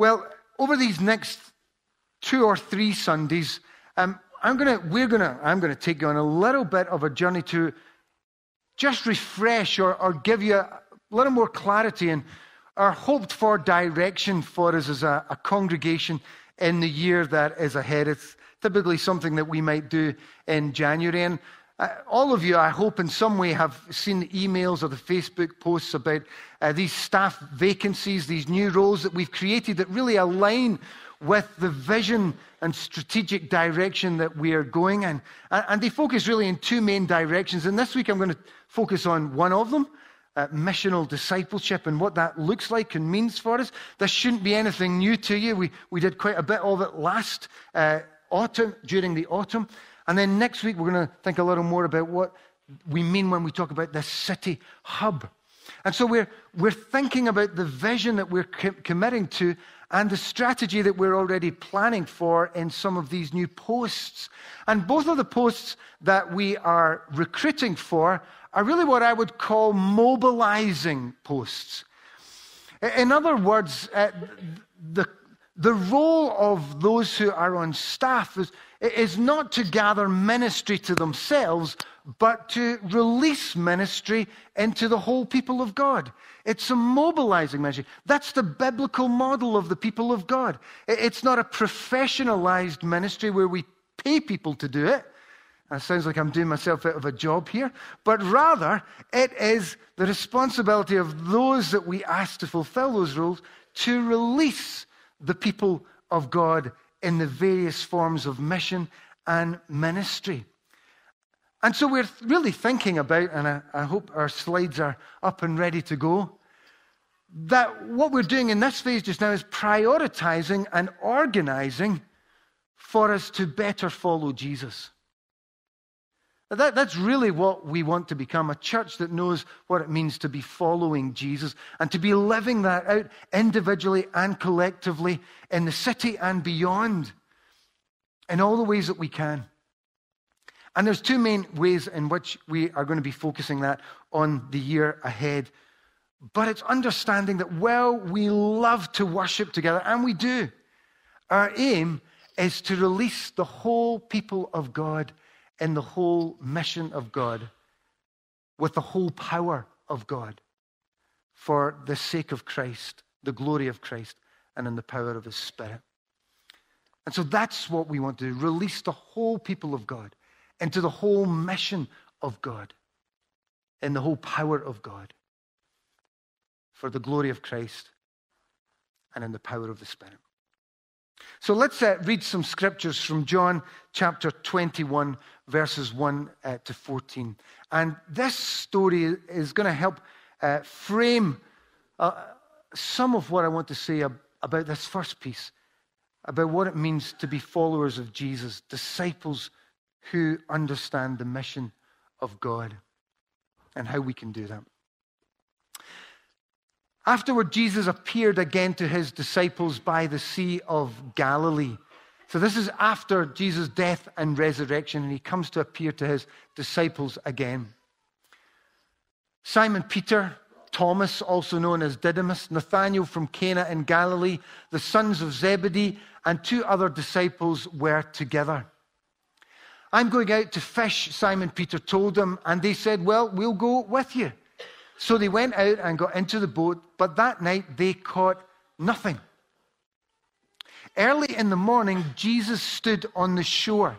Well, over these next two or three Sundays, um, I'm gonna, we're gonna, I'm gonna take you on a little bit of a journey to just refresh or, or give you a little more clarity and our hoped for direction for us as a, a congregation in the year that is ahead. It's typically something that we might do in January. And uh, all of you, I hope, in some way have seen the emails or the Facebook posts about uh, these staff vacancies, these new roles that we've created that really align with the vision and strategic direction that we are going in. And, and they focus really in two main directions. And this week I'm going to focus on one of them. Uh, missional discipleship and what that looks like and means for us. This shouldn't be anything new to you. We, we did quite a bit of it last uh, autumn, during the autumn. And then next week, we're going to think a little more about what we mean when we talk about this city hub. And so we're, we're thinking about the vision that we're committing to and the strategy that we're already planning for in some of these new posts. And both of the posts that we are recruiting for are really what I would call mobilizing posts. In other words, uh, the, the role of those who are on staff is, is not to gather ministry to themselves, but to release ministry into the whole people of God. It's a mobilizing ministry. That's the biblical model of the people of God. It's not a professionalized ministry where we pay people to do it. That sounds like I'm doing myself out of a job here. But rather, it is the responsibility of those that we ask to fulfill those roles to release the people of God in the various forms of mission and ministry. And so we're really thinking about, and I, I, hope our slides are up and ready to go, that what we're doing in this phase just now is prioritizing and organizing for us to better follow Jesus. That, that's really what we want to become a church that knows what it means to be following Jesus and to be living that out individually and collectively in the city and beyond in all the ways that we can. And there's two main ways in which we are going to be focusing that on the year ahead. But it's understanding that while we love to worship together, and we do, our aim is to release the whole people of God in the whole mission of God with the whole power of God for the sake of Christ, the glory of Christ, and in the power of His Spirit. And so that's what we want to do release the whole people of God into the whole mission of God, in the whole power of God, for the glory of Christ and in the power of the Spirit. So let's uh, read some scriptures from John chapter 21, verses 1 uh, to 14. And this story is going to help uh, frame uh, some of what I want to say ab- about this first piece, about what it means to be followers of Jesus, disciples who understand the mission of God, and how we can do that. Afterward, Jesus appeared again to his disciples by the Sea of Galilee. So, this is after Jesus' death and resurrection, and he comes to appear to his disciples again. Simon Peter, Thomas, also known as Didymus, Nathanael from Cana in Galilee, the sons of Zebedee, and two other disciples were together. I'm going out to fish, Simon Peter told them, and they said, Well, we'll go with you. So they went out and got into the boat, but that night they caught nothing. Early in the morning, Jesus stood on the shore,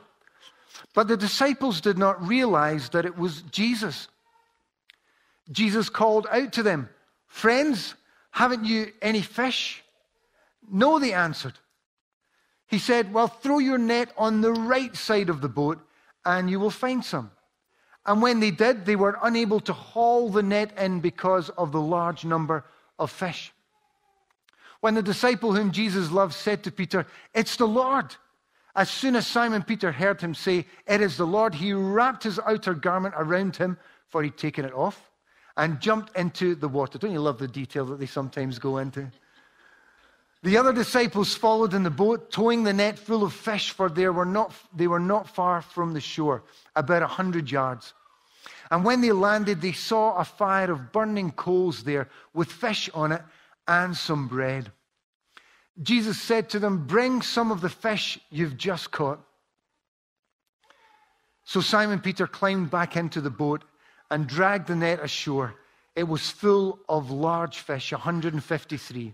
but the disciples did not realize that it was Jesus. Jesus called out to them, Friends, haven't you any fish? No, they answered. He said, Well, throw your net on the right side of the boat and you will find some. And when they did, they were unable to haul the net in because of the large number of fish. When the disciple whom Jesus loved said to Peter, It's the Lord. As soon as Simon Peter heard him say, It is the Lord, he wrapped his outer garment around him, for he'd taken it off, and jumped into the water. Don't you love the detail that they sometimes go into? The other disciples followed in the boat, towing the net full of fish, for they were not, they were not far from the shore, about a hundred yards. And when they landed, they saw a fire of burning coals there with fish on it and some bread. Jesus said to them, Bring some of the fish you've just caught. So Simon Peter climbed back into the boat and dragged the net ashore. It was full of large fish, 153.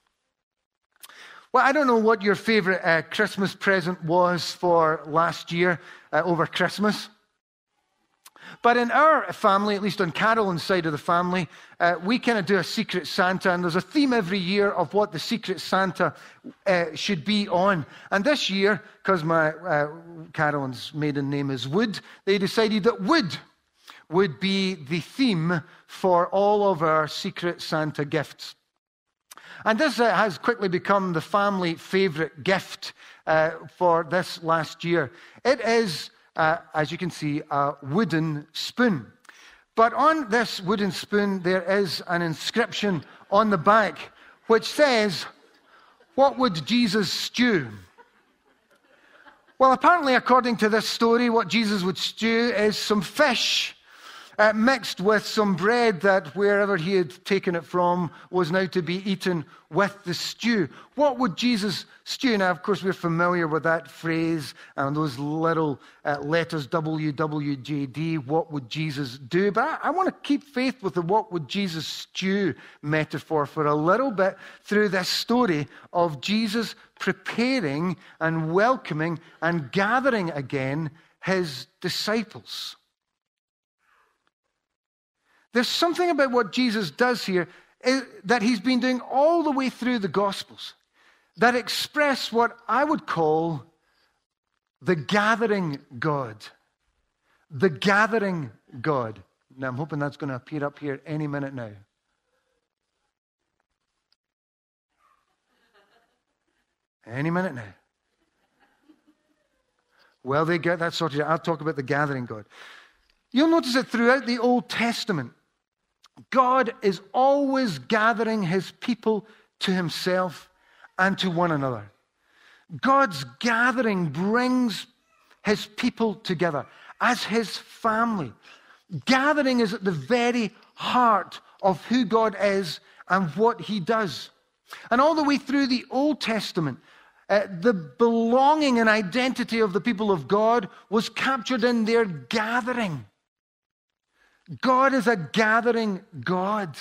Well, I don't know what your favorite uh, Christmas present was for last year uh, over Christmas. But in our family, at least on Carolyn's side of the family, uh, we kind of do a Secret Santa, and there's a theme every year of what the Secret Santa uh, should be on. And this year, because my uh, Carolyn's maiden name is Wood, they decided that wood would be the theme for all of our Secret Santa gifts. And this uh, has quickly become the family favorite gift uh, for this last year. It is uh, as you can see, a wooden spoon. But on this wooden spoon, there is an inscription on the back which says, What would Jesus stew? Well, apparently, according to this story, what Jesus would stew is some fish uh, mixed with some bread that wherever he had taken it from was now to be eaten with the stew. What would Jesus stew? Now, of course, we're familiar with that phrase and those little uh, letters WWJD. What would Jesus do? But I, I want to keep faith with the what would Jesus stew metaphor for a little bit through this story of Jesus preparing and welcoming and gathering again his disciples. There's something about what Jesus does here eh, that he's been doing all the way through the Gospels that express what I would call the gathering God. The gathering God. Now, I'm hoping that's going to appear up here any minute now. Any minute now. Well, they get that sorted out. I'll talk about the gathering God. You'll notice that throughout the Old Testament, God is always gathering his people to himself and to one another. God's gathering brings his people together as his family. Gathering is at the very heart of who God is and what he does. And all the way through the Old Testament, uh, the belonging and identity of the people of God was captured in their gathering. God is a gathering God.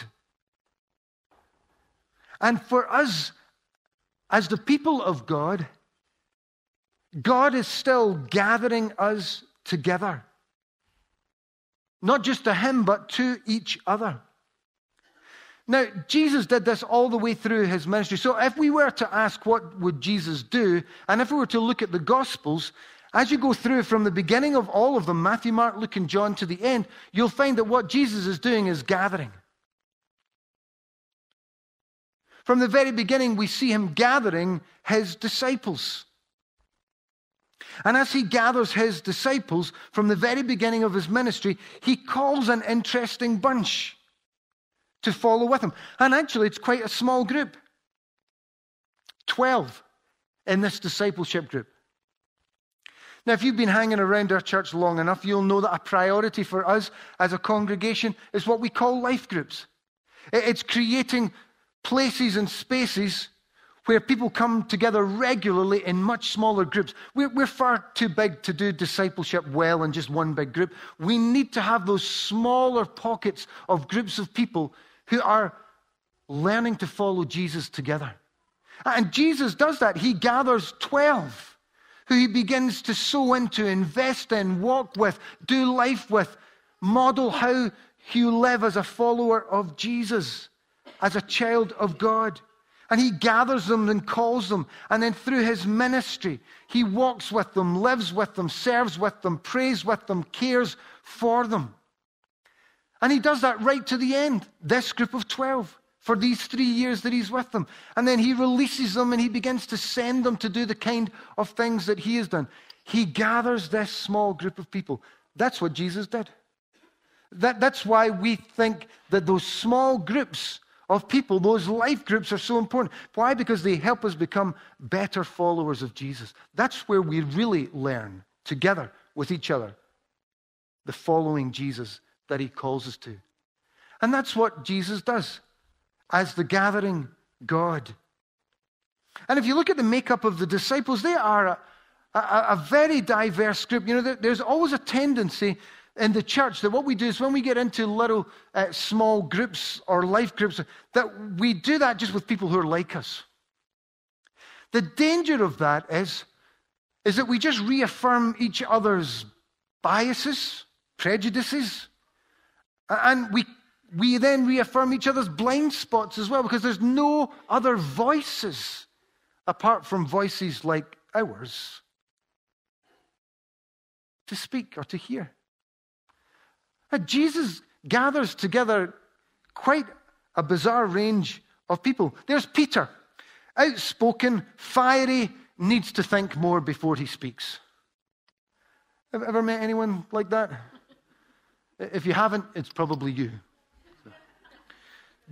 And for us, as the people of God, God is still gathering us together. Not just to Him, but to each other. Now, Jesus did this all the way through his ministry. So, if we were to ask what would Jesus do, and if we were to look at the Gospels, as you go through from the beginning of all of them, Matthew, Mark, Luke, and John, to the end, you'll find that what Jesus is doing is gathering. From the very beginning, we see him gathering his disciples. And as he gathers his disciples from the very beginning of his ministry, he calls an interesting bunch to follow with him. And actually, it's quite a small group 12 in this discipleship group. Now, if you've been hanging around our church long enough, you'll know that a priority for us as a congregation is what we call life groups. It's creating places and spaces where people come together regularly in much smaller groups. We're, we're, far too big to do discipleship well in just one big group. We need to have those smaller pockets of groups of people who are learning to follow Jesus together. And Jesus does that. He gathers 12 who he begins to sow into, invest in, walk with, do life with, model how you live as a follower of Jesus, as a child of God. And he gathers them and calls them. And then through his ministry, he walks with them, lives with them, serves with them, prays with them, cares for them. And he does that right to the end. This group of 12, for these three years that he's with them. And then he releases them and he begins to send them to do the kind of things that he has done. He gathers this small group of people. That's what Jesus did. That, that's why we think that those small groups of people, those life groups, are so important. Why? Because they help us become better followers of Jesus. That's where we really learn together with each other the following Jesus that he calls us to. And that's what Jesus does as the gathering God. And if you look at the makeup of the disciples, they are a, a, a very diverse group. You know, there, there's always a tendency in the church that what we do is when we get into little uh, small groups or life groups, that we do that just with people who are like us. The danger of that is, is that we just reaffirm each other's biases, prejudices, and we, we then reaffirm each other's blind spots as well because there's no other voices apart from voices like ours to speak or to hear. Jesus gathers together quite a bizarre range of people. There's Peter, outspoken, fiery, needs to think more before he speaks. Have ever met anyone like that? If you haven't, it's probably you.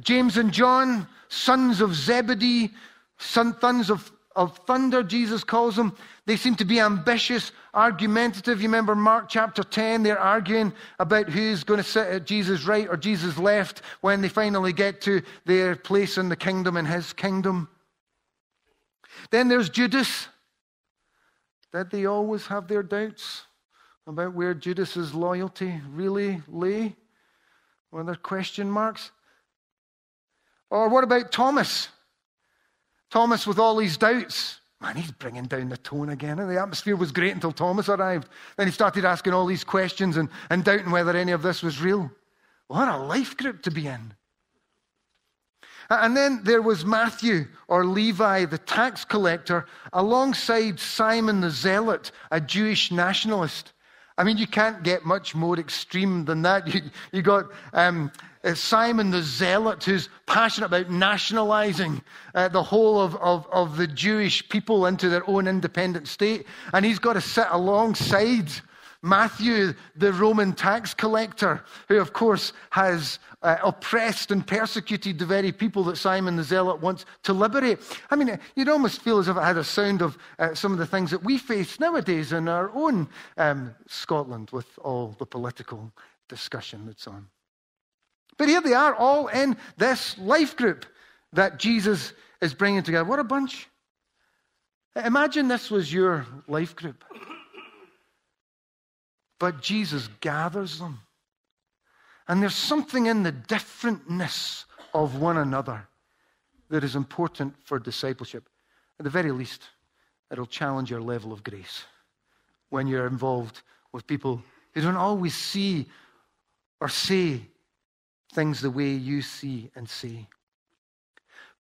James and John, sons of Zebedee, sons of of thunder, Jesus calls them. They seem to be ambitious, argumentative. You remember Mark chapter 10, they're arguing about who's going to sit at Jesus' right or Jesus' left when they finally get to their place in the kingdom, in his kingdom. Then there's Judas. Did they always have their doubts about where Judas's loyalty really lay? Were there question marks? Or what about Thomas? Thomas, with all these doubts, man, he's bringing down the tone again. And the atmosphere was great until Thomas arrived. Then he started asking all these questions and, and doubting whether any of this was real. What a life group to be in. And then there was Matthew or Levi, the tax collector, alongside Simon the Zealot, a Jewish nationalist. I mean, you can't get much more extreme than that. You, you got um, uh, Simon the Zealot, who's passionate about nationalizing uh, the whole of, of, of the Jewish people into their own independent state. And he's got to sit alongside Matthew, the Roman tax collector, who, of course, has uh, oppressed and persecuted the very people that Simon the Zealot wants to liberate. I mean, you'd almost feel as if it had a sound of uh, some of the things that we face nowadays in our own um, Scotland with all the political discussion that's on. But here they are, all in this life group that Jesus is bringing together. What a bunch. Imagine this was your life group. But Jesus gathers them. And there's something in the differentness of one another that is important for discipleship. At the very least, it'll challenge your level of grace when you're involved with people who don't always see or say things the way you see and see.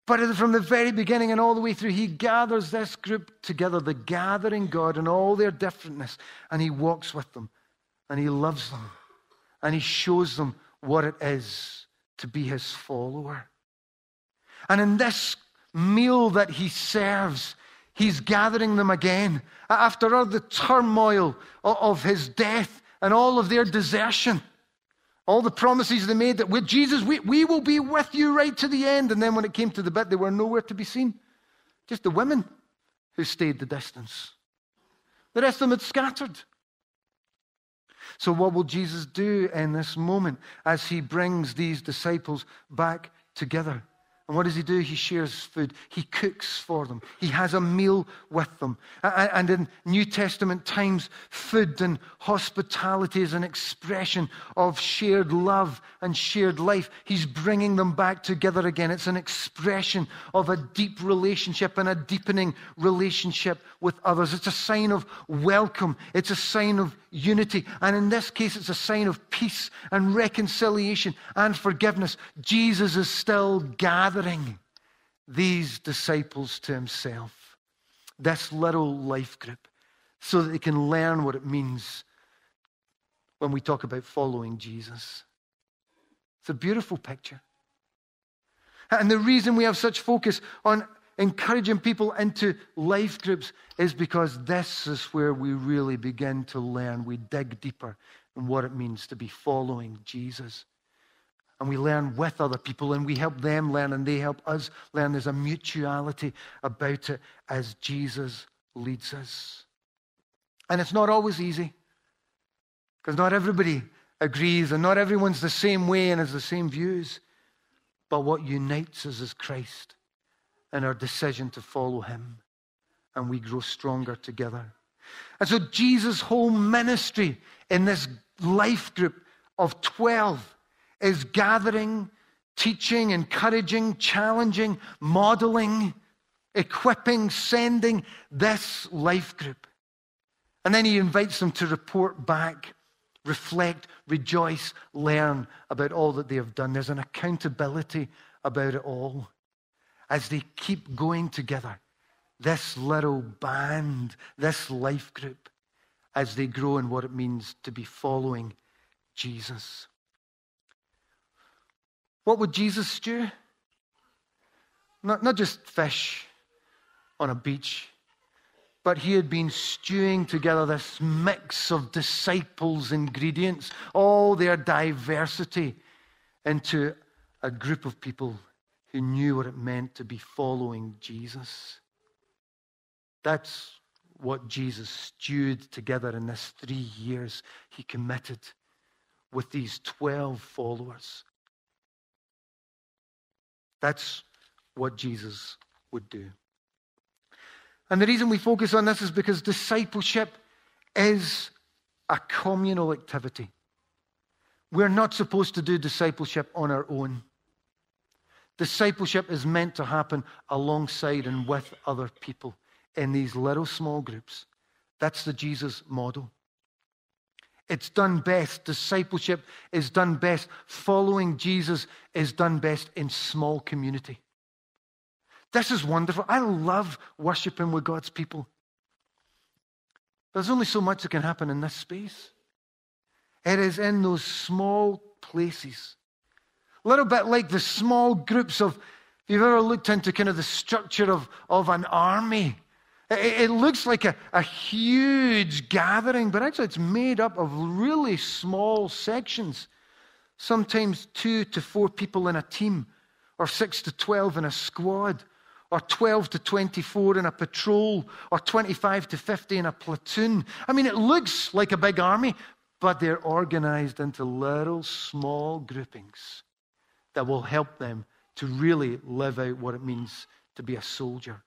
But from the very beginning and all the way through, he gathers this group together, the gathering God and all their differentness, and he walks with them, and he loves them, and he shows them what it is to be his follower. And in this meal that he serves, he's gathering them again after all the turmoil of his death and all of their desertion. All the promises they made that with Jesus, we, we will be with you right to the end. And then when it came to the bit, they were nowhere to be seen. Just the women who stayed the distance. The rest of them had scattered. So, what will Jesus do in this moment as he brings these disciples back together? And what does he do? He shares food. He cooks for them. He has a meal with them. And in New Testament times, food and hospitality is an expression of shared love and shared life. He's bringing them back together again. It's an expression of a deep relationship and a deepening relationship with others. It's a sign of welcome. It's a sign of unity. And in this case, it's a sign of peace and reconciliation and forgiveness. Jesus is still gathering these disciples to himself, this little life group, so that they can learn what it means when we talk about following Jesus. It's a beautiful picture. And the reason we have such focus on encouraging people into life groups is because this is where we really begin to learn. We dig deeper in what it means to be following Jesus. And we learn with other people and we help them learn and they help us learn. There's a mutuality about it as Jesus leads us. And it's not always easy because not everybody agrees and not everyone's the same way and has the same views. But what unites us is Christ and our decision to follow him. And we grow stronger together. And so Jesus' whole ministry in this life group of 12 is gathering, teaching, encouraging, challenging, modeling, equipping, sending this life group. And then he invites them to report back, reflect, rejoice, learn about all that they have done. There's an accountability about it all as they keep going together. This little band, this life group, as they grow in what it means to be following Jesus. What would Jesus stew? Not, not just fish on a beach, but he had been stewing together this mix of disciples' ingredients, all their diversity, into a group of people who knew what it meant to be following Jesus. That's what Jesus stewed together in this three years he committed with these 12 followers. That's what Jesus would do. And the reason we focus on this is because discipleship is a communal activity. We're not supposed to do discipleship on our own. Discipleship is meant to happen alongside and with other people in these little small groups. That's the Jesus model. It's done best. Discipleship is done best. Following Jesus is done best in small community. This is wonderful. I love worshiping with God's people. There's only so much that can happen in this space. It is in those small places. A little bit like the small groups of, if you've ever looked into kind of the structure of, of an army, it looks like a, a huge gathering, but actually it's made up of really small sections. Sometimes two to four people in a team, or six to 12 in a squad or 12 to 24 in a patrol, or 25 to 50 in a platoon. I mean, it looks like a big army, but they're organized into little small groupings that will help them to really live out what it means to be a soldier.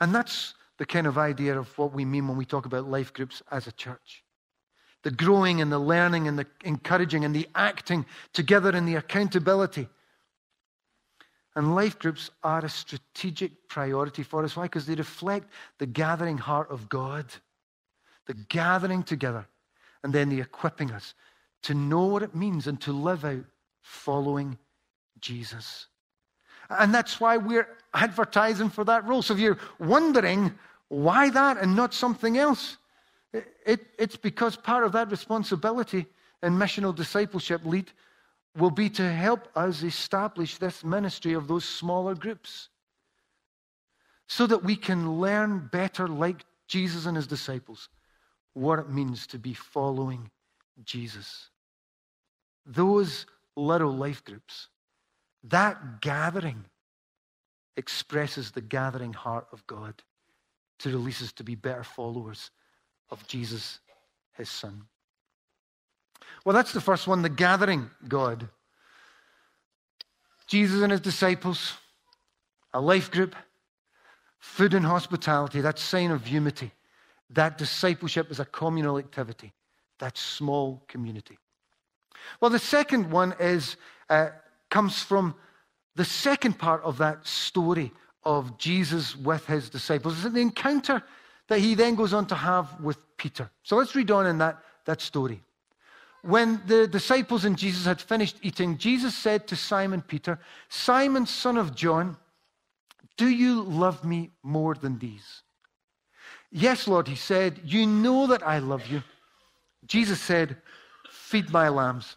And that's the kind of idea of what we mean when we talk about life groups as a church. The growing and the learning and the encouraging and the acting together and the accountability and life groups are a strategic priority for us. Why? Because they reflect the gathering heart of God, the gathering together, and then the equipping us to know what it means and to live out following Jesus. And that's why we're advertising for that role. So if you're wondering why that and not something else, it, it, it's because part of that responsibility in missional discipleship lead will be to help us establish this ministry of those smaller groups so that we can learn better, like Jesus and his disciples, what it means to be following Jesus. Those little life groups, that gathering expresses the gathering heart of God to release us to be better followers of Jesus, his Son. Well, that's the first one, the gathering God. Jesus and his disciples, a life group, food and hospitality, that sign of unity. That discipleship is a communal activity, that small community. Well, the second one is, uh, comes from the second part of that story of Jesus with his disciples. It's the encounter that he then goes on to have with Peter. So let's read on in that, that story. When the disciples and Jesus had finished eating, Jesus said to Simon Peter, Simon, son of John, do you love me more than these? Yes, Lord, he said, You know that I love you. Jesus said, Feed my lambs.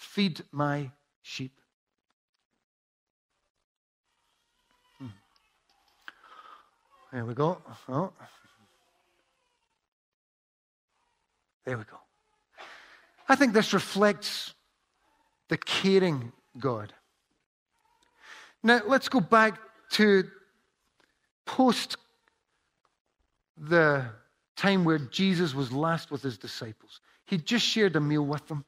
Feed my sheep. Hmm. There we go. Oh. There we go. I think this reflects the caring God. Now, let's go back to post the time where Jesus was last with his disciples. He just shared a meal with them.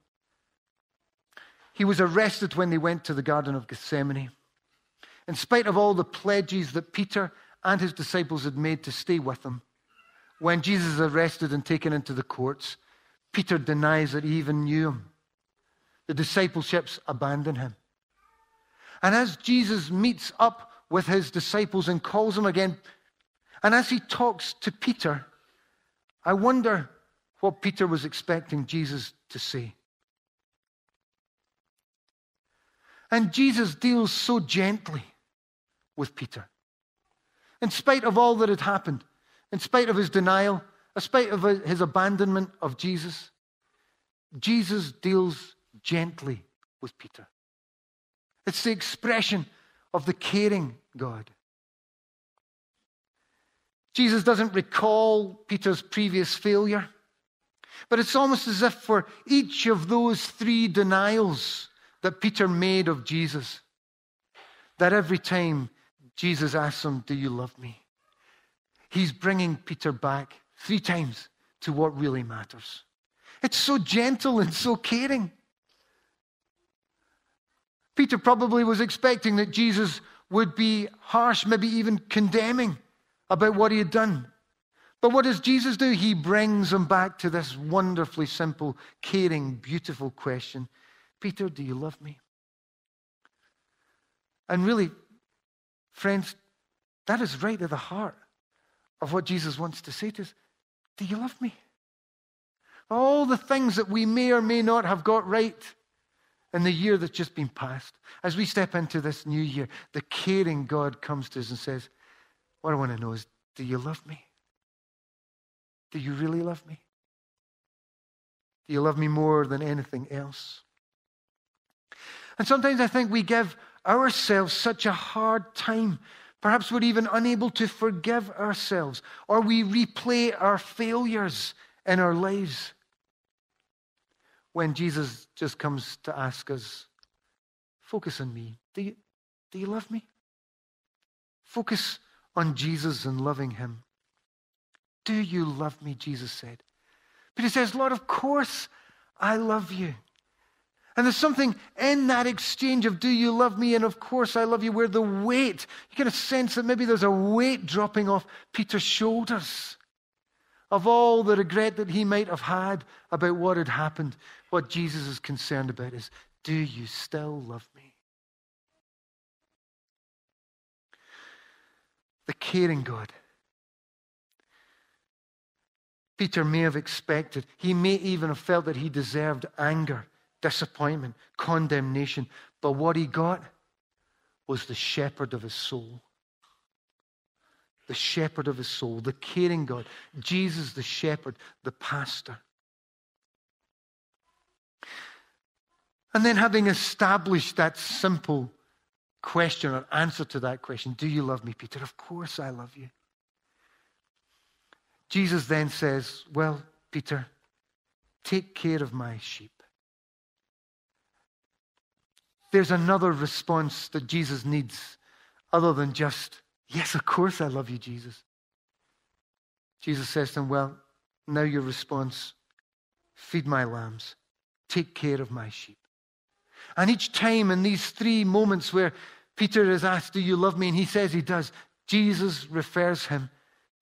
He was arrested when they went to the Garden of Gethsemane. In spite of all the pledges that Peter and his disciples had made to stay with him, when Jesus is arrested and taken into the courts, Peter denies that he even knew him. The discipleships abandon him. And as Jesus meets up with his disciples and calls them again, and as he talks to Peter, I wonder what Peter was expecting Jesus to say. And Jesus deals so gently with Peter. In spite of all that had happened, in spite of his denial, in spite of his abandonment of Jesus, Jesus deals gently with Peter. It's the expression of the caring God. Jesus doesn't recall Peter's previous failure, but it's almost as if for each of those three denials that Peter made of Jesus, that every time Jesus asks him, Do you love me? He's bringing Peter back three times to what really matters. It's so gentle and so caring. Peter probably was expecting that Jesus would be harsh, maybe even condemning about what he had done. But what does Jesus do? He brings him back to this wonderfully simple, caring, beautiful question Peter, do you love me? And really, friends, that is right at the heart of what Jesus wants to say to us. Do you love me? All the things that we may or may not have got right in the year that's just been passed, as we step into this new year, the caring God comes to us and says, What I want to know is, do you love me? Do you really love me? Do you love me more than anything else? And sometimes I think we give ourselves such a hard time. Perhaps we're even unable to forgive ourselves, or we replay our failures in our lives when Jesus just comes to ask us, focus on me. Do you, do you love me? Focus on Jesus and loving him. Do you love me? Jesus said. But he says, Lord, of course I love you. And there's something in that exchange of do you love me and of course I love you where the weight, you get a sense that maybe there's a weight dropping off Peter's shoulders of all the regret that he might have had about what had happened, what Jesus is concerned about is do you still love me? The caring God. Peter may have expected, he may even have felt that he deserved anger, disappointment, condemnation, but what he got was the shepherd of his soul the shepherd of his soul, the caring God, Jesus, the shepherd, the pastor. And then, having established that simple question or answer to that question, Do you love me, Peter? Of course I love you. Jesus then says, Well, Peter, take care of my sheep. There's another response that Jesus needs other than just Yes, of course I love you, Jesus. Jesus says to him, Well, now your response feed my lambs, take care of my sheep. And each time in these three moments where Peter is asked, Do you love me? And he says he does, Jesus refers him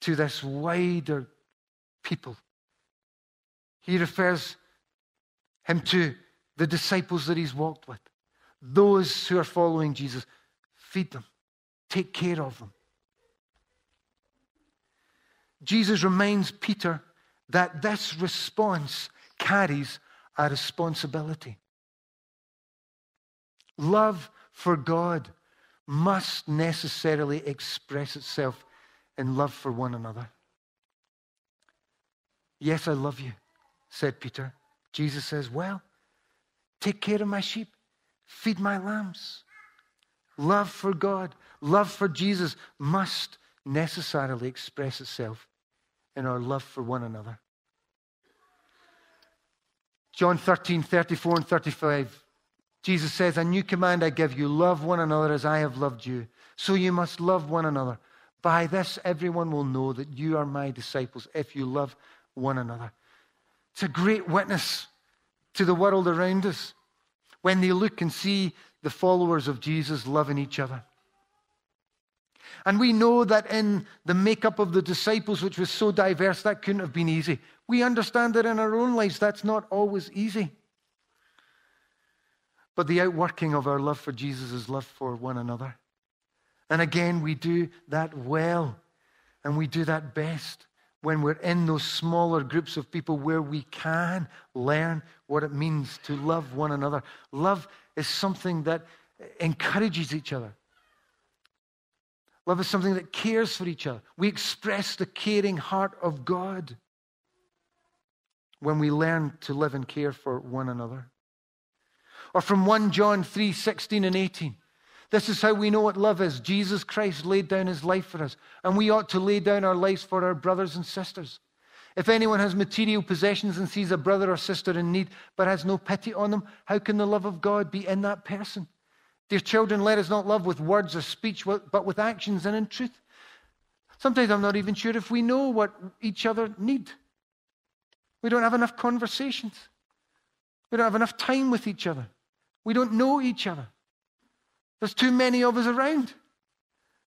to this wider people. He refers him to the disciples that he's walked with, those who are following Jesus. Feed them, take care of them. Jesus reminds Peter that this response carries a responsibility. Love for God must necessarily express itself in love for one another. Yes, I love you, said Peter. Jesus says, Well, take care of my sheep, feed my lambs. Love for God, love for Jesus must necessarily express itself in our love for one another. John 13, 34 and 35. Jesus says, A new command I give you love one another as I have loved you. So you must love one another. By this, everyone will know that you are my disciples if you love one another. It's a great witness to the world around us when they look and see the followers of Jesus loving each other. And we know that in the makeup of the disciples, which was so diverse, that couldn't have been easy. We understand that in our own lives, that's not always easy. But the outworking of our love for Jesus is love for one another. And again, we do that well, and we do that best when we're in those smaller groups of people where we can learn what it means to love one another. Love is something that encourages each other. Love is something that cares for each other. We express the caring heart of God when we learn to live and care for one another. Or from 1 John 3 16 and 18. This is how we know what love is. Jesus Christ laid down his life for us, and we ought to lay down our lives for our brothers and sisters. If anyone has material possessions and sees a brother or sister in need but has no pity on them, how can the love of God be in that person? Dear children, let us not love with words or speech, but with actions and in truth. Sometimes I'm not even sure if we know what each other need. We don't have enough conversations. We don't have enough time with each other. We don't know each other. There's too many of us around.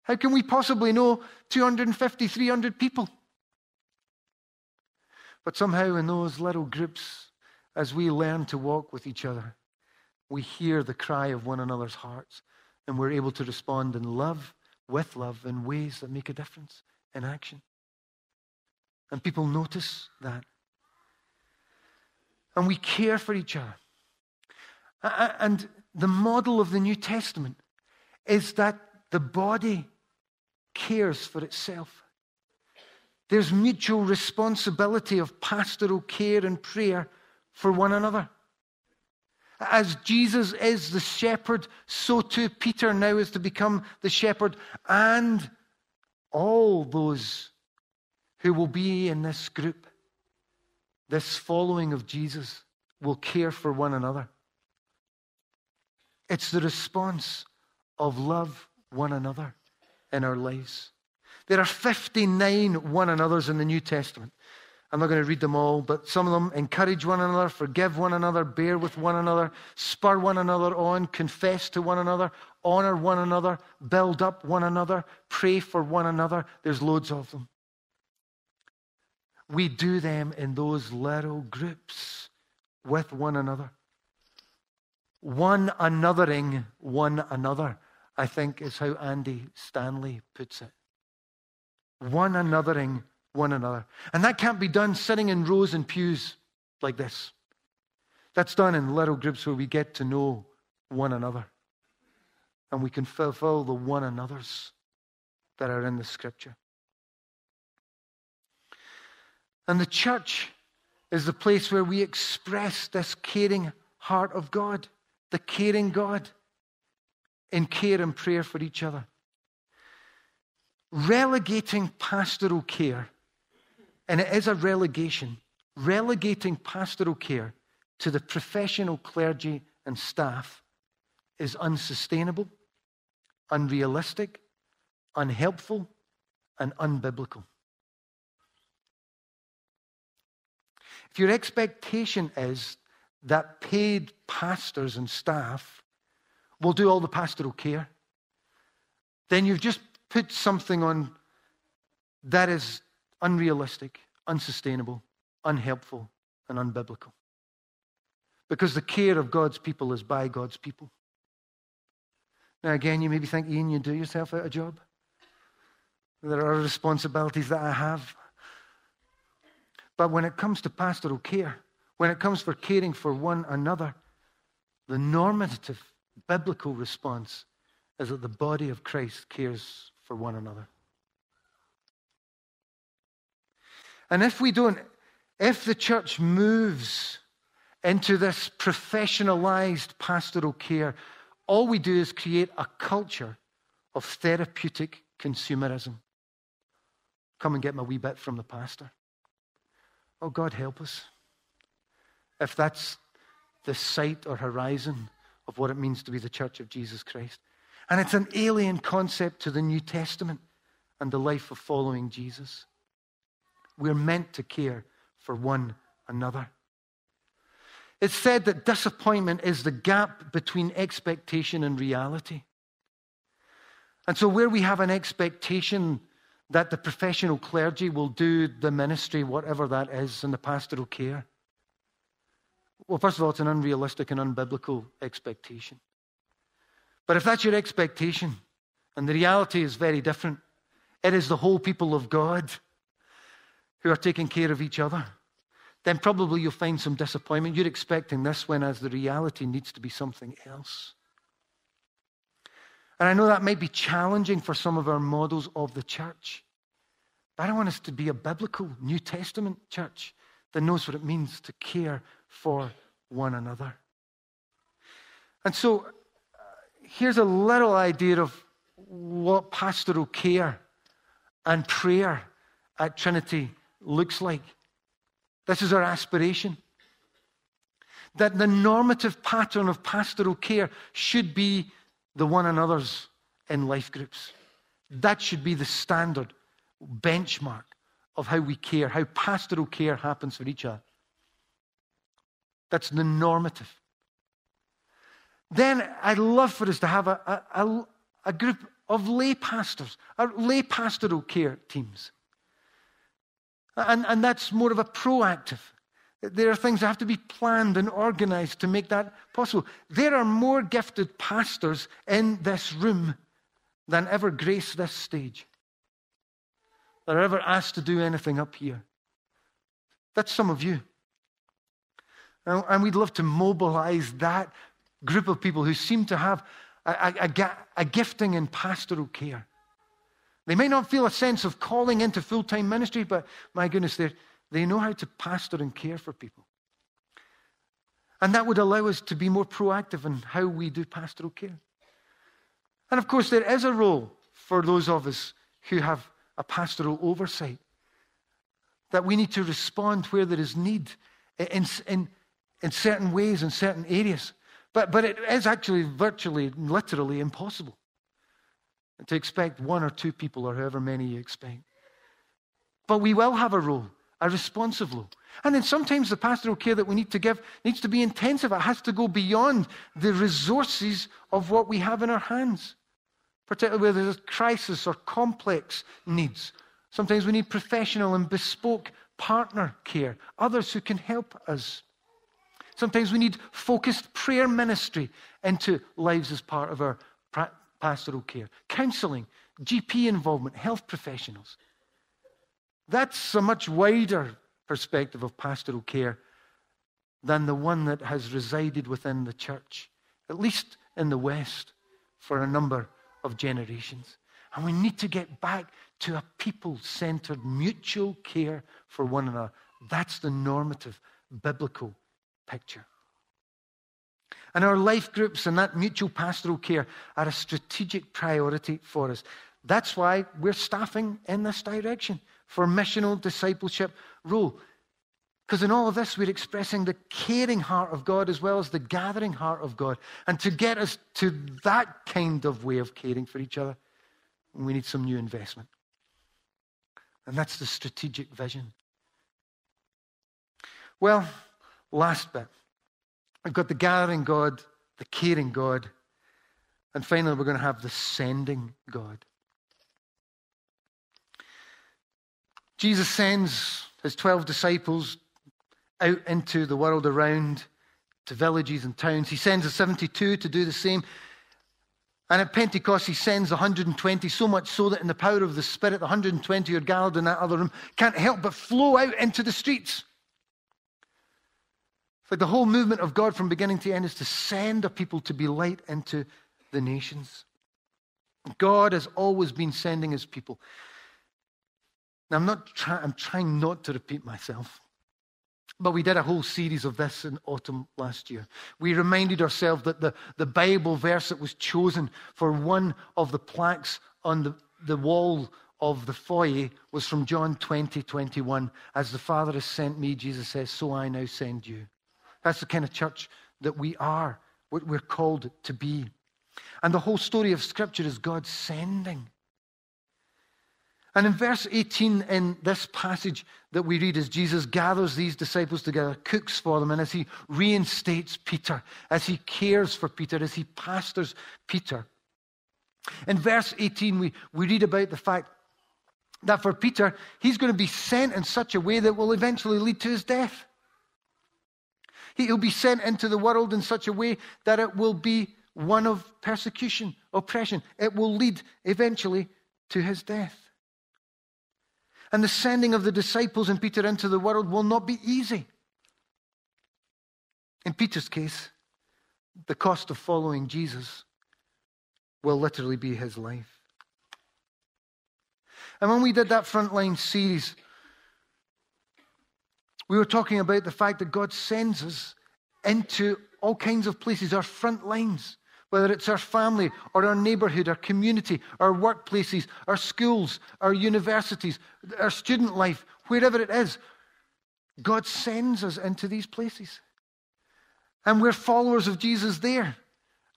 How can we possibly know 250, 300 people? But somehow, in those little groups, as we learn to walk with each other, we hear the cry of one another's hearts, and we're able to respond in love, with love, in ways that make a difference in action. And people notice that. And we care for each other. And the model of the New Testament is that the body cares for itself. There's mutual responsibility of pastoral care and prayer for one another. As Jesus is the shepherd, so too Peter now is to become the shepherd, and all those who will be in this group, this following of Jesus, will care for one another. It's the response of love one another in our lives. There are 59 one another's in the New Testament. I'm not going to read them all, but some of them encourage one another, forgive one another, bear with one another, spur one another on, confess to one another, honor one another, build up one another, pray for one another. There's loads of them. We do them in those little groups with one another. One anothering one another. I think is how Andy Stanley puts it. One anothering one another. And that can't be done sitting in rows and pews like this. That's done in little groups where we get to know one another. And we can fulfill the one another's that are in the scripture. And the church is the place where we express this caring heart of God, the caring God in care and prayer for each other. Relegating pastoral care, and it is a relegation, relegating pastoral care to the professional clergy and staff is unsustainable, unrealistic, unhelpful, and unbiblical. If your expectation is that paid pastors and staff will do all the pastoral care, then you've just put something on that is unrealistic, unsustainable, unhelpful, and unbiblical. because the care of God's people is by God's people. Now, again, you maybe think, Ian, you do yourself out a job. There are responsibilities that I have. But when it comes to pastoral care, when it comes for caring for one another, the normative biblical response is that the body of Christ cares for one another. And if we don't, if the church moves into this professionalized pastoral care, all we do is create a culture of therapeutic consumerism. Come and get my wee bit from the pastor. Oh, God, help us. If that's the sight or horizon of what it means to be the church of Jesus Christ. And it's an alien concept to the New Testament and the life of following Jesus. We're meant to care for one another. It's said that disappointment is the gap between expectation and reality. And so, where we have an expectation that the professional clergy will do the ministry, whatever that is, and the pastoral care, well, first of all, it's an unrealistic and unbiblical expectation. But if that's your expectation, and the reality is very different, it is the whole people of God who are taking care of each other, then probably you'll find some disappointment. You're expecting this when, as the reality needs to be something else. And I know that might be challenging for some of our models of the church. But I want us to be a biblical New Testament church that knows what it means to care for one another. And so uh, here's a little idea of what pastoral care and prayer at Trinity looks like. This is our aspiration. That the normative pattern of pastoral care should be the one another's in life groups. That should be the standard benchmark of how we care, how pastoral care happens for each other. That's the normative. Then I'd love for us to have a, a, a group of lay pastors, lay pastoral care teams. And, and that's more of a proactive. There are things that have to be planned and organized to make that possible. There are more gifted pastors in this room than ever grace this stage, that are ever asked to do anything up here. That's some of you. And we'd love to mobilize that group of people who seem to have a, a, a gifting in pastoral care. They may not feel a sense of calling into full time ministry, but my goodness, they know how to pastor and care for people. And that would allow us to be more proactive in how we do pastoral care. And of course, there is a role for those of us who have a pastoral oversight that we need to respond where there is need in, in, in certain ways, in certain areas. But, but it is actually virtually, literally impossible to expect one or two people or however many you expect. But we will have a role, a responsive role. And then sometimes the pastoral care that we need to give needs to be intensive. It has to go beyond the resources of what we have in our hands, particularly where there's a crisis or complex needs. Sometimes we need professional and bespoke partner care, others who can help us. Sometimes we need focused prayer ministry into lives as part of our pastoral care, counseling, GP involvement, health professionals. That's a much wider perspective of pastoral care than the one that has resided within the church, at least in the West, for a number of generations. And we need to get back to a people centered mutual care for one another. That's the normative biblical picture. And our life groups and that mutual pastoral care are a strategic priority for us. That's why we're staffing in this direction for missional discipleship role. Because in all of this, we're expressing the caring heart of God as well as the gathering heart of God. And to get us to that kind of way of caring for each other, we need some new investment. And that's the strategic vision. Well, Last bit. We've got the gathering God, the caring God, and finally, we're going to have the sending God. Jesus sends his 12 disciples out into the world around to villages and towns. He sends the 72 to do the same. And at Pentecost, he sends 120, so much so that in the power of the Spirit, the 120 who are gathered in that other room can't help but flow out into the streets. Like the whole movement of God from beginning to end is to send a people to be light into the nations. God has always been sending his people. Now, I'm, not try- I'm trying not to repeat myself. But we did a whole series of this in autumn last year. We reminded ourselves that the, the Bible verse that was chosen for one of the plaques on the, the wall of the foyer was from John 20, 21. As the Father has sent me, Jesus says, so I now send you. That's the kind of church that we are, what we're called to be. And the whole story of Scripture is God sending. And in verse 18 in this passage that we read, as Jesus gathers these disciples together, cooks for them, and as he reinstates Peter, as he cares for Peter, as he pastors Peter. In verse 18, we, we read about the fact that for Peter, he's going to be sent in such a way that will eventually lead to his death. He'll be sent into the world in such a way that it will be one of persecution, oppression. It will lead eventually to his death. And the sending of the disciples and Peter into the world will not be easy. In Peter's case, the cost of following Jesus will literally be his life. And when we did that frontline series, we were talking about the fact that God sends us into all kinds of places, our front lines whether it's our family or our neighborhood, our community, our workplaces, our schools, our universities, our student life, wherever it is, God sends us into these places. And we're followers of Jesus there,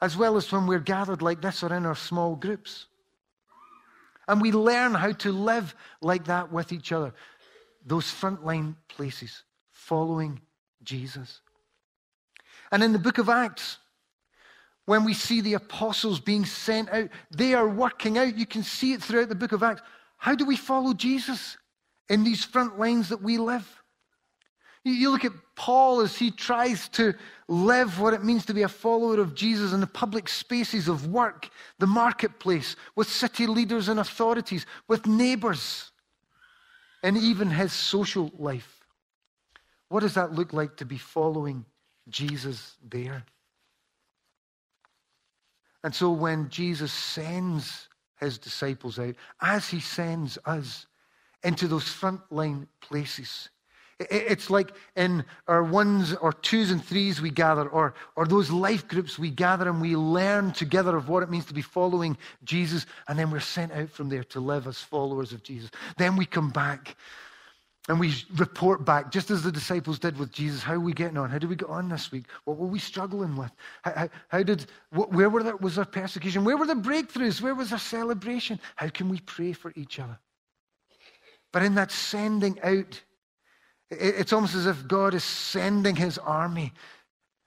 as well as when we're gathered like this or in our small groups. And we learn how to live like that with each other. Those frontline places, following Jesus. And in the book of Acts, when we see the apostles being sent out, they are working out. You can see it throughout the book of Acts. How do we follow Jesus in these front lines that we live? You look at Paul as he tries to live what it means to be a follower of Jesus in the public spaces of work, the marketplace, with city leaders and authorities, with neighbors, and even his social life. What does that look like to be following Jesus there? And so when Jesus sends his disciples out, as he sends us into those frontline places, it's like in our ones or twos and threes we gather, or, or those life groups we gather and we learn together of what it means to be following Jesus, and then we're sent out from there to live as followers of Jesus. Then we come back and we report back, just as the disciples did with Jesus, how are we getting on? How did we get on this week? What were we struggling with? How, how, how did, where were there, was there persecution? Where were the breakthroughs? Where was our celebration? How can we pray for each other? But in that sending out, it's almost as if God is sending his army,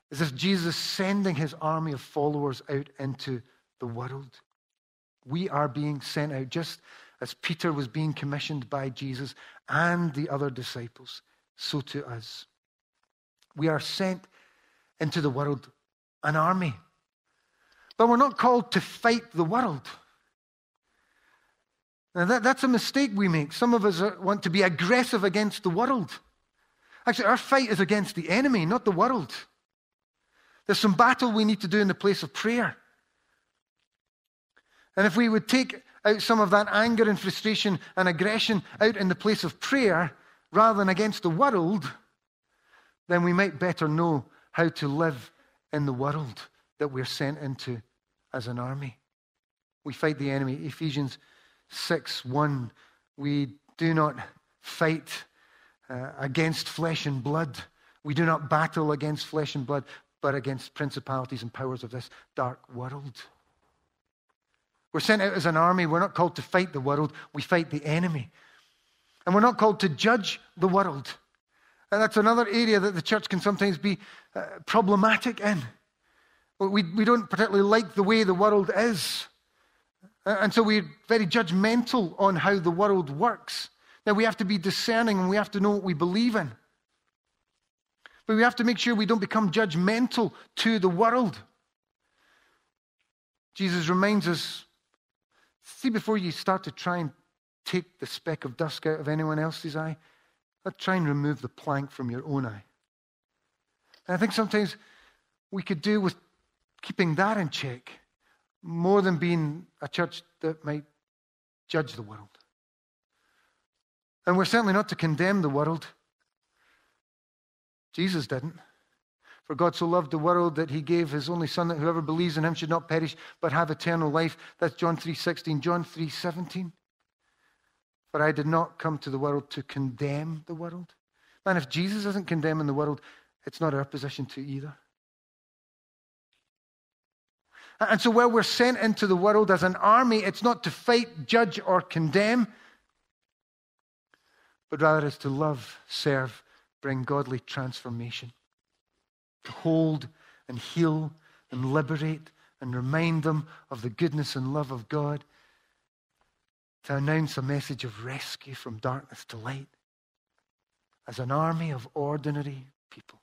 as if Jesus is sending his army of followers out into the world. We are being sent out just as Peter was being commissioned by Jesus and the other disciples, so to us. We are sent into the world an army. But we're not called to fight the world. Now, that, that's a mistake we make. Some of us are, want to be aggressive against the world. Actually, our fight is against the enemy, not the world. There's some battle we need to do in the place of prayer. And if we would take out some of that anger and frustration and aggression out in the place of prayer rather than against the world, then we might better know how to live in the world that we're sent into as an army. We fight the enemy. Ephesians 6 1. We do not fight uh, against flesh and blood. We do not battle against flesh and blood, but against principalities and powers of this dark world. We're sent out as an army. We're not called to fight the world, we fight the enemy. And we're not called to judge the world. And that's another area that the church can sometimes be uh, problematic in. We, we don't particularly like the way the world is. And so we're very judgmental on how the world works. Now we have to be discerning and we have to know what we believe in. But we have to make sure we don't become judgmental to the world. Jesus reminds us see, before you start to try and take the speck of dust out of anyone else's eye, try and remove the plank from your own eye. And I think sometimes we could do with keeping that in check more than being a church that might judge the world. And we're certainly not to condemn the world. Jesus didn't. For God so loved the world that he gave his only son that whoever believes in him should not perish but have eternal life. That's John 3:16, John 3:17. For I did not come to the world to condemn the world. Man, if Jesus isn't condemning the world, it's not our position to either. And so, where we're sent into the world as an army, it's not to fight, judge, or condemn, but rather it's to love, serve, bring godly transformation, to hold and heal and liberate and remind them of the goodness and love of God, to announce a message of rescue from darkness to light as an army of ordinary people,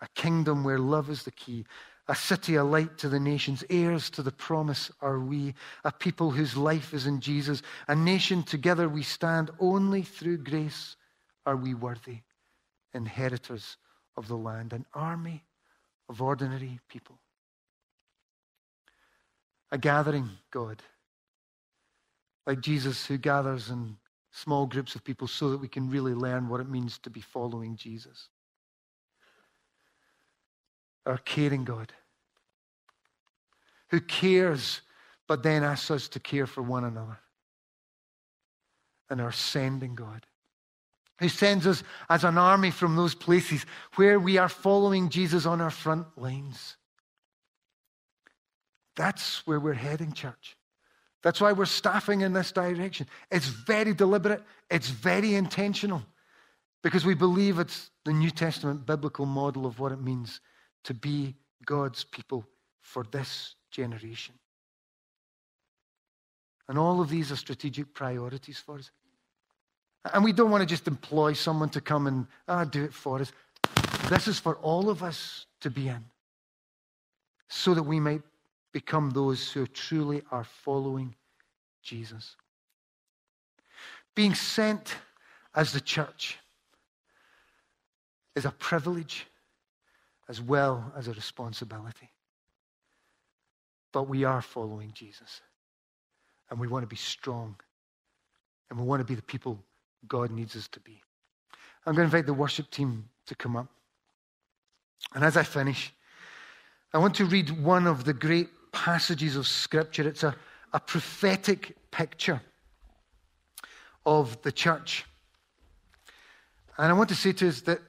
a kingdom where love is the key, a city, a light to the nations, heirs to the promise are we, a people whose life is in Jesus, a nation together we stand, only through grace are we worthy, inheritors of the land, an army of ordinary people. A gathering God, like Jesus who gathers in small groups of people so that we can really learn what it means to be following Jesus. Our caring God, who cares but then asks us to care for one another, and our sending God, who sends us as an army from those places where we are following Jesus on our front lines. That's where we're heading, church. That's why we're staffing in this direction. It's very deliberate, it's very intentional, because we believe it's the New Testament biblical model of what it means to be God's people for this generation. And all of these are strategic priorities for us. And we don't want to just employ someone to come and ah, do it for us. This is for all of us to be in so that we might become those who truly are following Jesus. Being sent as the church is a privilege as well as a responsibility. But we are following Jesus. And we want to be strong. And we want to be the people God needs us to be. I'm going to invite the worship team to come up. And as I finish, I want to read one of the great passages of Scripture. It's a, a prophetic picture of the church. And I want to say to us that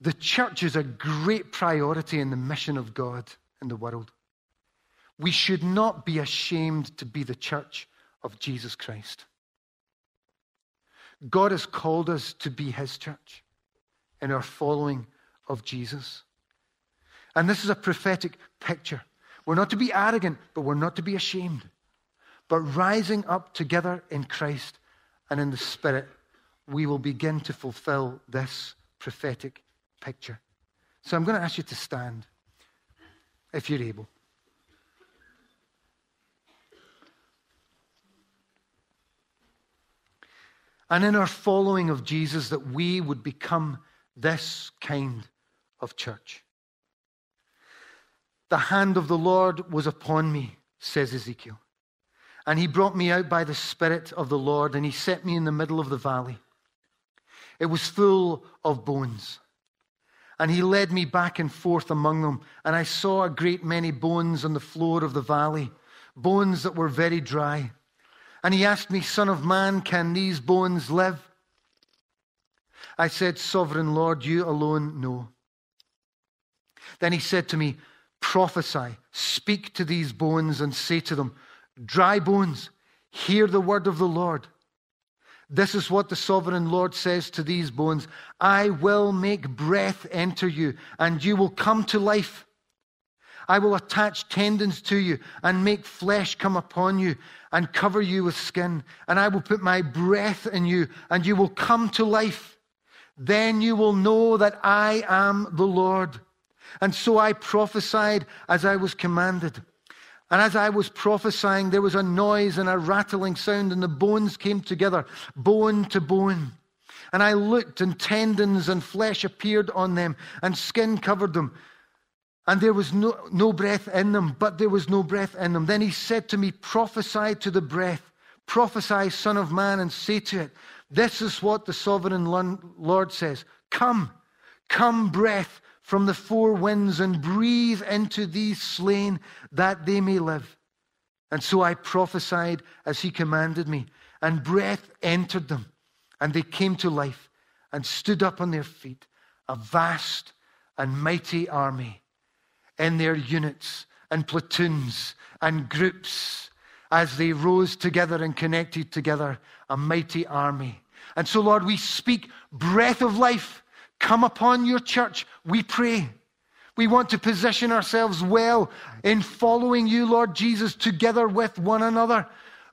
the church is a great priority in the mission of God in the world. We should not be ashamed to be the church of Jesus Christ. God has called us to be his church in our following of Jesus. And this is a prophetic picture. We're not to be arrogant, but we're not to be ashamed. But rising up together in Christ and in the Spirit, we will begin to fulfill this prophetic picture. So I'm going to ask you to stand if you're able. And in our following of Jesus, that we would become this kind of church. The hand of the Lord was upon me, says Ezekiel. And he brought me out by the Spirit of the Lord, and he set me in the middle of the valley. It was full of bones. And he led me back and forth among them, and I saw a great many bones on the floor of the valley, bones that were very dry. And he asked me, Son of man, can these bones live? I said, Sovereign Lord, you alone know. Then he said to me, Prophesy, speak to these bones, and say to them, Dry bones, hear the word of the Lord. This is what the sovereign Lord says to these bones I will make breath enter you, and you will come to life. I will attach tendons to you and make flesh come upon you and cover you with skin. And I will put my breath in you, and you will come to life. Then you will know that I am the Lord. And so I prophesied as I was commanded. And as I was prophesying, there was a noise and a rattling sound, and the bones came together, bone to bone. And I looked, and tendons and flesh appeared on them, and skin covered them. And there was no, no breath in them, but there was no breath in them. Then he said to me, Prophesy to the breath, prophesy, Son of Man, and say to it, this is what the sovereign Lord says Come, come, breath from the four winds, and breathe into these slain that they may live. And so I prophesied as he commanded me, and breath entered them, and they came to life and stood up on their feet, a vast and mighty army in their units and platoons and groups as they rose together and connected together, a mighty army. And so, Lord, we speak breath of life. Come upon your church, we pray. We want to position ourselves well in following you, Lord Jesus, together with one another.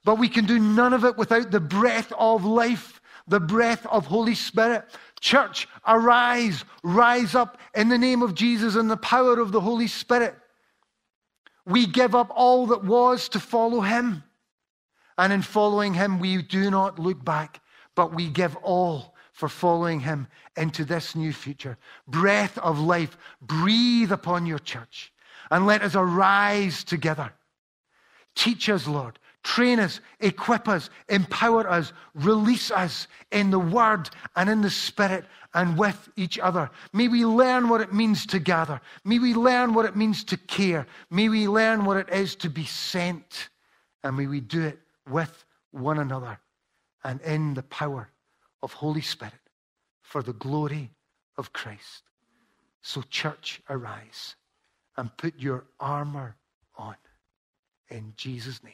But we can do none of it without the breath of life, the breath of Holy Spirit. Church, arise, rise up in the name of Jesus and the power of the Holy Spirit. We give up all that was to follow him. And in following him, we do not look back, but we give all for following him into this new future. Breath of life, breathe upon your church and let us arise together. Teach us, Lord. Train us, equip us, empower us, release us in the word and in the spirit and with each other. May we learn what it means to gather. May we learn what it means to care. May we learn what it is to be sent. And may we do it with one another and in the power of Holy Spirit for the glory of Christ. So, church, arise and put your armor on in Jesus' name.